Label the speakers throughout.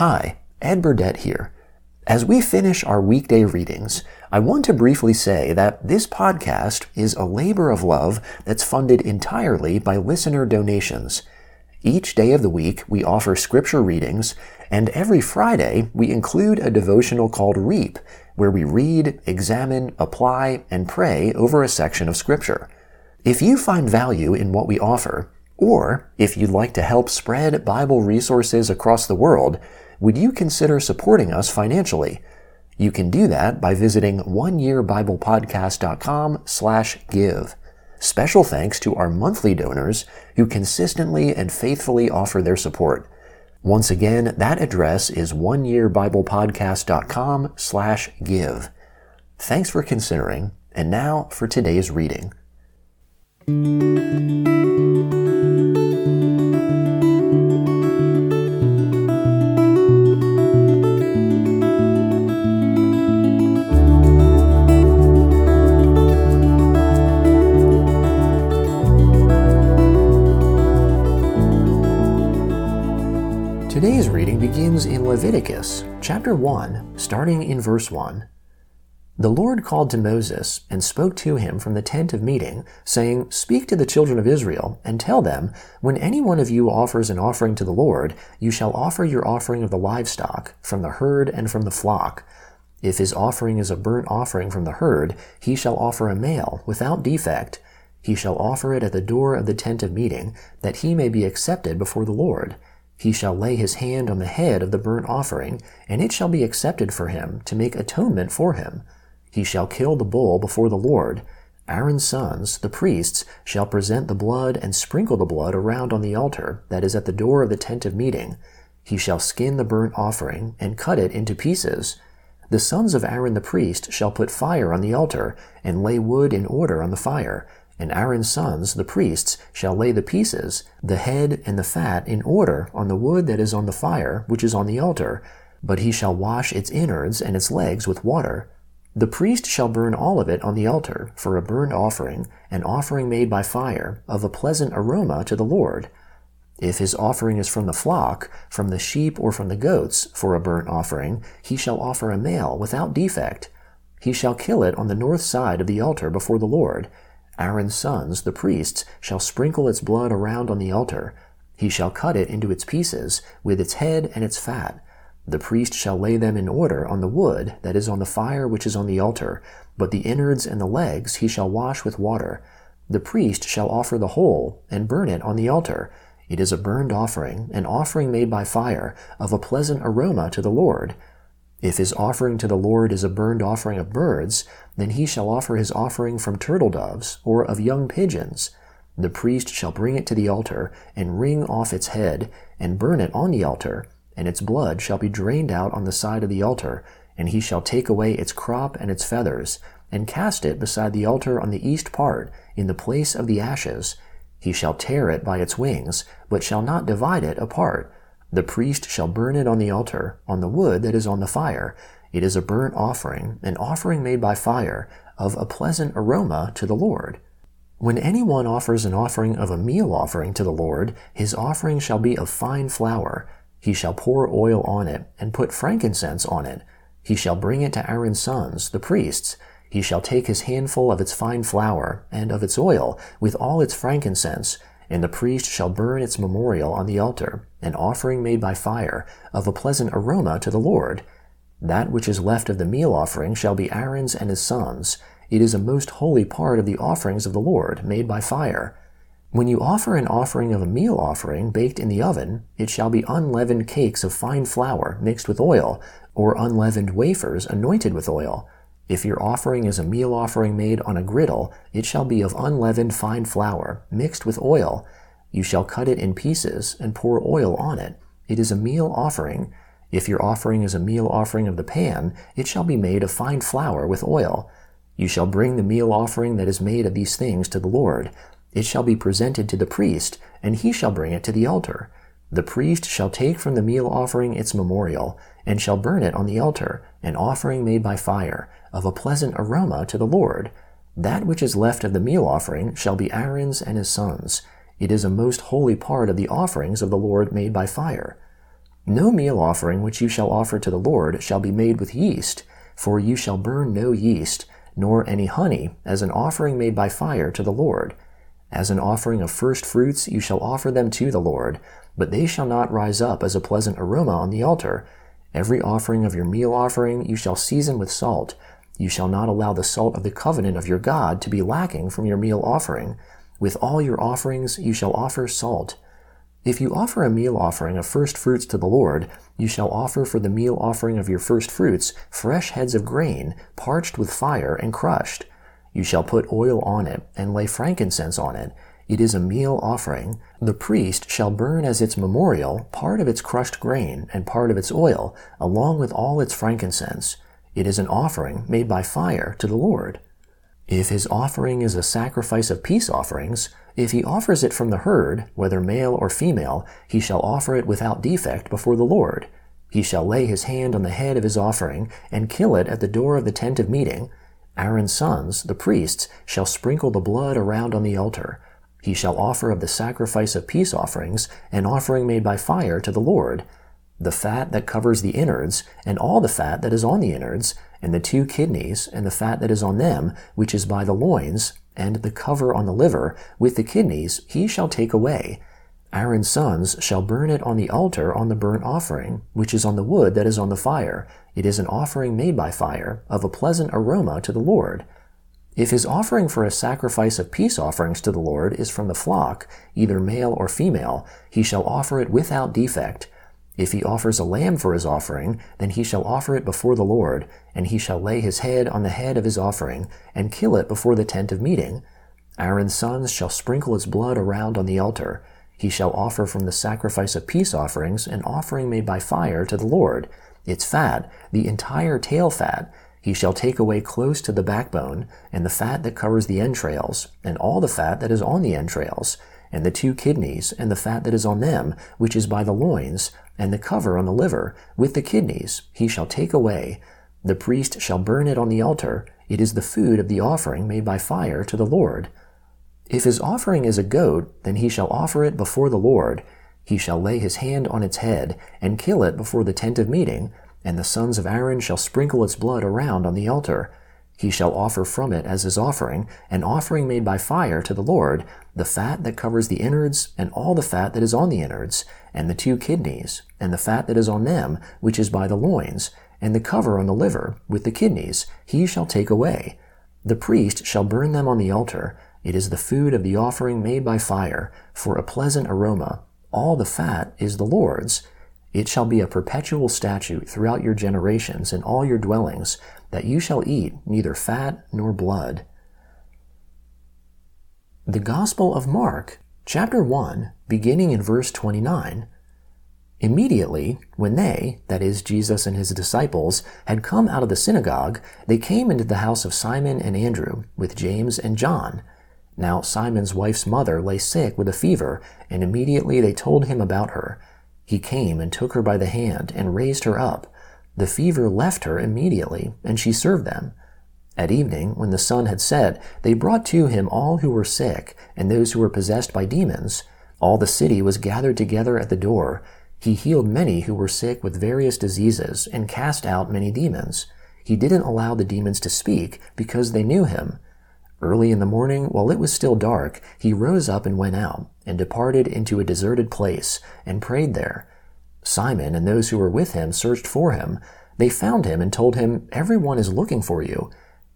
Speaker 1: Hi, Ed Burdett here. As we finish our weekday readings, I want to briefly say that this podcast is a labor of love that's funded entirely by listener donations. Each day of the week, we offer scripture readings, and every Friday, we include a devotional called Reap, where we read, examine, apply, and pray over a section of scripture. If you find value in what we offer, or if you'd like to help spread Bible resources across the world, would you consider supporting us financially? You can do that by visiting oneyearbiblepodcast.com slash give. Special thanks to our monthly donors who consistently and faithfully offer their support. Once again, that address is oneyearbiblepodcast.com slash give. Thanks for considering, and now for today's reading. In Leviticus, chapter 1, starting in verse 1. The Lord called to Moses and spoke to him from the tent of meeting, saying, Speak to the children of Israel, and tell them, When any one of you offers an offering to the Lord, you shall offer your offering of the livestock, from the herd and from the flock. If his offering is a burnt offering from the herd, he shall offer a male, without defect. He shall offer it at the door of the tent of meeting, that he may be accepted before the Lord. He shall lay his hand on the head of the burnt offering, and it shall be accepted for him to make atonement for him. He shall kill the bull before the Lord. Aaron's sons, the priests, shall present the blood and sprinkle the blood around on the altar that is at the door of the tent of meeting. He shall skin the burnt offering and cut it into pieces. The sons of Aaron the priest shall put fire on the altar and lay wood in order on the fire and Aaron's sons, the priests, shall lay the pieces, the head and the fat, in order on the wood that is on the fire, which is on the altar, but he shall wash its innards and its legs with water. The priest shall burn all of it on the altar for a burnt offering, an offering made by fire, of a pleasant aroma to the Lord. If his offering is from the flock, from the sheep or from the goats, for a burnt offering, he shall offer a male without defect. He shall kill it on the north side of the altar before the Lord, Aaron's sons, the priests, shall sprinkle its blood around on the altar. He shall cut it into its pieces, with its head and its fat. The priest shall lay them in order on the wood that is on the fire which is on the altar, but the innards and the legs he shall wash with water. The priest shall offer the whole, and burn it on the altar. It is a burned offering, an offering made by fire, of a pleasant aroma to the Lord. If his offering to the Lord is a burned offering of birds, then he shall offer his offering from turtle doves or of young pigeons. The priest shall bring it to the altar and wring off its head and burn it on the altar, and its blood shall be drained out on the side of the altar, and he shall take away its crop and its feathers, and cast it beside the altar on the east part, in the place of the ashes. He shall tear it by its wings, but shall not divide it apart the priest shall burn it on the altar, on the wood that is on the fire. It is a burnt offering, an offering made by fire, of a pleasant aroma to the Lord. When anyone offers an offering of a meal offering to the Lord, his offering shall be of fine flour. He shall pour oil on it, and put frankincense on it. He shall bring it to Aaron's sons, the priests. He shall take his handful of its fine flour, and of its oil, with all its frankincense, and the priest shall burn its memorial on the altar, an offering made by fire, of a pleasant aroma to the Lord. That which is left of the meal offering shall be Aaron's and his sons. It is a most holy part of the offerings of the Lord, made by fire. When you offer an offering of a meal offering baked in the oven, it shall be unleavened cakes of fine flour mixed with oil, or unleavened wafers anointed with oil. If your offering is a meal offering made on a griddle, it shall be of unleavened fine flour, mixed with oil. You shall cut it in pieces, and pour oil on it. It is a meal offering. If your offering is a meal offering of the pan, it shall be made of fine flour with oil. You shall bring the meal offering that is made of these things to the Lord. It shall be presented to the priest, and he shall bring it to the altar. The priest shall take from the meal offering its memorial, and shall burn it on the altar, an offering made by fire, of a pleasant aroma to the Lord. That which is left of the meal offering shall be Aaron's and his sons. It is a most holy part of the offerings of the Lord made by fire. No meal offering which you shall offer to the Lord shall be made with yeast, for you shall burn no yeast, nor any honey, as an offering made by fire to the Lord. As an offering of first fruits you shall offer them to the Lord, but they shall not rise up as a pleasant aroma on the altar. Every offering of your meal offering you shall season with salt. You shall not allow the salt of the covenant of your God to be lacking from your meal offering. With all your offerings you shall offer salt. If you offer a meal offering of first fruits to the Lord, you shall offer for the meal offering of your first fruits fresh heads of grain, parched with fire and crushed. You shall put oil on it, and lay frankincense on it. It is a meal offering. The priest shall burn as its memorial part of its crushed grain and part of its oil, along with all its frankincense. It is an offering made by fire to the Lord. If his offering is a sacrifice of peace offerings, if he offers it from the herd, whether male or female, he shall offer it without defect before the Lord. He shall lay his hand on the head of his offering, and kill it at the door of the tent of meeting. Aaron's sons, the priests, shall sprinkle the blood around on the altar. He shall offer of the sacrifice of peace offerings an offering made by fire to the Lord, the fat that covers the innards, and all the fat that is on the innards, and the two kidneys, and the fat that is on them, which is by the loins, and the cover on the liver, with the kidneys, he shall take away. Aaron's sons shall burn it on the altar on the burnt offering, which is on the wood that is on the fire. It is an offering made by fire, of a pleasant aroma to the Lord. If his offering for a sacrifice of peace offerings to the Lord is from the flock, either male or female, he shall offer it without defect. If he offers a lamb for his offering, then he shall offer it before the Lord, and he shall lay his head on the head of his offering, and kill it before the tent of meeting. Aaron's sons shall sprinkle its blood around on the altar. He shall offer from the sacrifice of peace offerings an offering made by fire to the Lord. Its fat, the entire tail fat, he shall take away close to the backbone, and the fat that covers the entrails, and all the fat that is on the entrails, and the two kidneys, and the fat that is on them, which is by the loins, and the cover on the liver, with the kidneys, he shall take away. The priest shall burn it on the altar. It is the food of the offering made by fire to the Lord. If his offering is a goat, then he shall offer it before the Lord. He shall lay his hand on its head, and kill it before the tent of meeting, and the sons of Aaron shall sprinkle its blood around on the altar. He shall offer from it as his offering, an offering made by fire to the Lord, the fat that covers the innards, and all the fat that is on the innards, and the two kidneys, and the fat that is on them, which is by the loins, and the cover on the liver, with the kidneys, he shall take away. The priest shall burn them on the altar. It is the food of the offering made by fire, for a pleasant aroma. All the fat is the Lord's. It shall be a perpetual statute throughout your generations in all your dwellings, that you shall eat neither fat nor blood. The Gospel of Mark, chapter 1, beginning in verse 29. Immediately, when they, that is, Jesus and his disciples, had come out of the synagogue, they came into the house of Simon and Andrew, with James and John. Now Simon's wife's mother lay sick with a fever, and immediately they told him about her. He came and took her by the hand and raised her up. The fever left her immediately, and she served them. At evening, when the sun had set, they brought to him all who were sick, and those who were possessed by demons. All the city was gathered together at the door. He healed many who were sick with various diseases, and cast out many demons. He didn't allow the demons to speak, because they knew him. Early in the morning, while it was still dark, he rose up and went out, and departed into a deserted place, and prayed there. Simon and those who were with him searched for him. They found him and told him, Everyone is looking for you.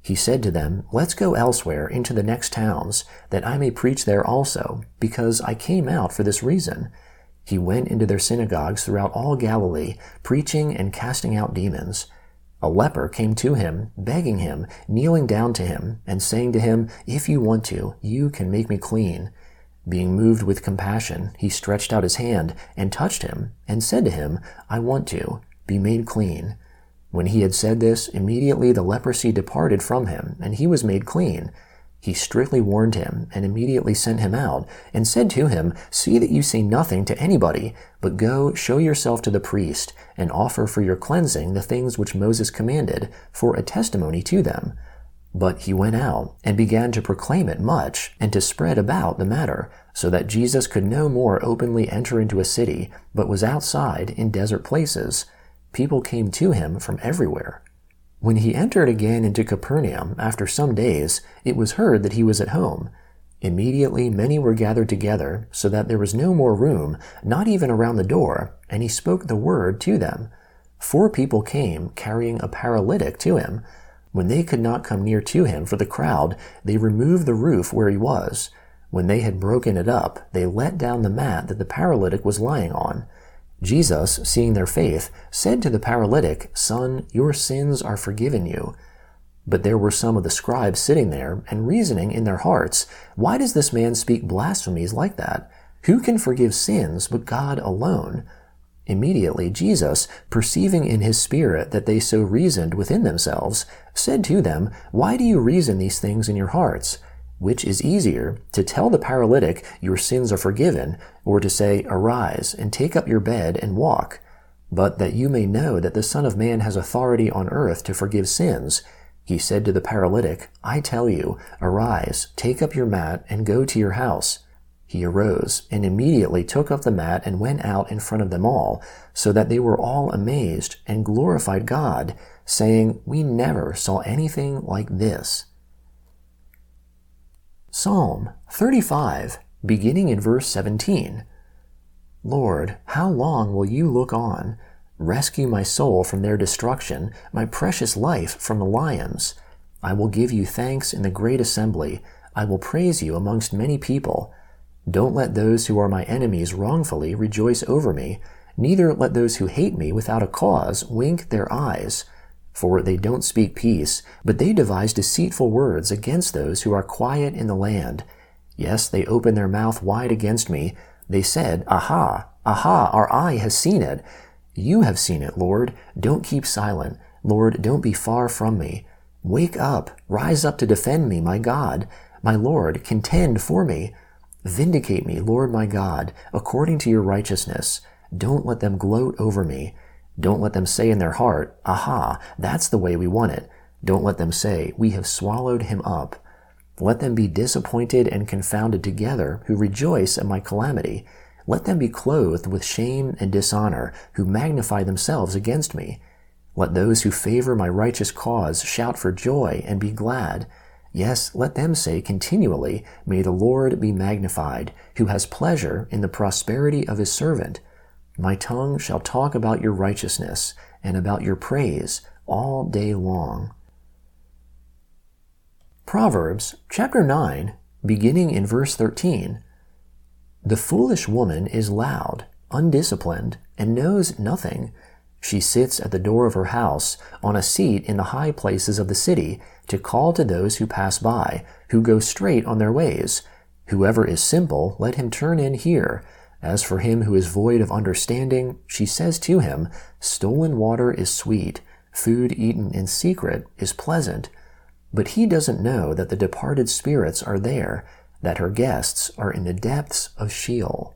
Speaker 1: He said to them, Let's go elsewhere into the next towns, that I may preach there also, because I came out for this reason. He went into their synagogues throughout all Galilee, preaching and casting out demons. A leper came to him, begging him, kneeling down to him, and saying to him, If you want to, you can make me clean. Being moved with compassion, he stretched out his hand and touched him, and said to him, I want to, be made clean. When he had said this, immediately the leprosy departed from him, and he was made clean. He strictly warned him, and immediately sent him out, and said to him, See that you say nothing to anybody, but go, show yourself to the priest, and offer for your cleansing the things which Moses commanded, for a testimony to them. But he went out, and began to proclaim it much, and to spread about the matter. so that Jesus could no more openly enter into a city, but was outside in desert places. People came to him from everywhere. When he entered again into Capernaum after some days, it was heard that he was at home. Immediately many were gathered together, so that there was no more room, not even around the door, and he spoke the word to them. Four people came, carrying a paralytic to him. When they could not come near to him for the crowd, they removed the roof where he was. When they had broken it up, they let down the mat that the paralytic was lying on. Jesus, seeing their faith, said to the paralytic, Son, your sins are forgiven you. But there were some of the scribes sitting there and reasoning in their hearts, Why does this man speak blasphemies like that? Who can forgive sins but God alone? Immediately Jesus, perceiving in his spirit that they so reasoned within themselves, said to them, Why do you reason these things in your hearts? Which is easier, to tell the paralytic, Your sins are forgiven, or to say, Arise, and take up your bed and walk? But that you may know that the Son of Man has authority on earth to forgive sins, he said to the paralytic, I tell you, arise, take up your mat, and go to your house. He arose, and immediately took up the mat and went out in front of them all, so that they were all amazed and glorified God, saying, We never saw anything like this. Psalm 35, beginning in verse 17. Lord, how long will you look on? Rescue my soul from their destruction, my precious life from the lions. I will give you thanks in the great assembly. I will praise you amongst many people. Don't let those who are my enemies wrongfully rejoice over me, neither let those who hate me without a cause wink their eyes. For they don't speak peace, but they devise deceitful words against those who are quiet in the land. Yes, they open their mouth wide against me. They said, Aha, aha, our eye has seen it. You have seen it, Lord. Don't keep silent. Lord, don't be far from me. Wake up. Rise up to defend me, my God. My Lord, contend for me. Vindicate me, Lord my God, according to your righteousness. Don't let them gloat over me. Don't let them say in their heart, Aha, that's the way we want it. Don't let them say, We have swallowed him up. Let them be disappointed and confounded together who rejoice at my calamity. Let them be clothed with shame and dishonor, who magnify themselves against me. Let those who favor my righteous cause shout for joy and be glad. Yes, let them say continually, May the Lord be magnified, who has pleasure in the prosperity of his servant. My tongue shall talk about your righteousness and about your praise all day long. Proverbs chapter 9, beginning in verse 13. The foolish woman is loud, undisciplined, and knows nothing. She sits at the door of her house, on a seat in the high places of the city, to call to those who pass by, who go straight on their ways. Whoever is simple, let him turn in here. As for him who is void of understanding, she says to him, Stolen water is sweet, food eaten in secret is pleasant. But he doesn't know that the departed spirits are there that her guests are in the depths of Sheol.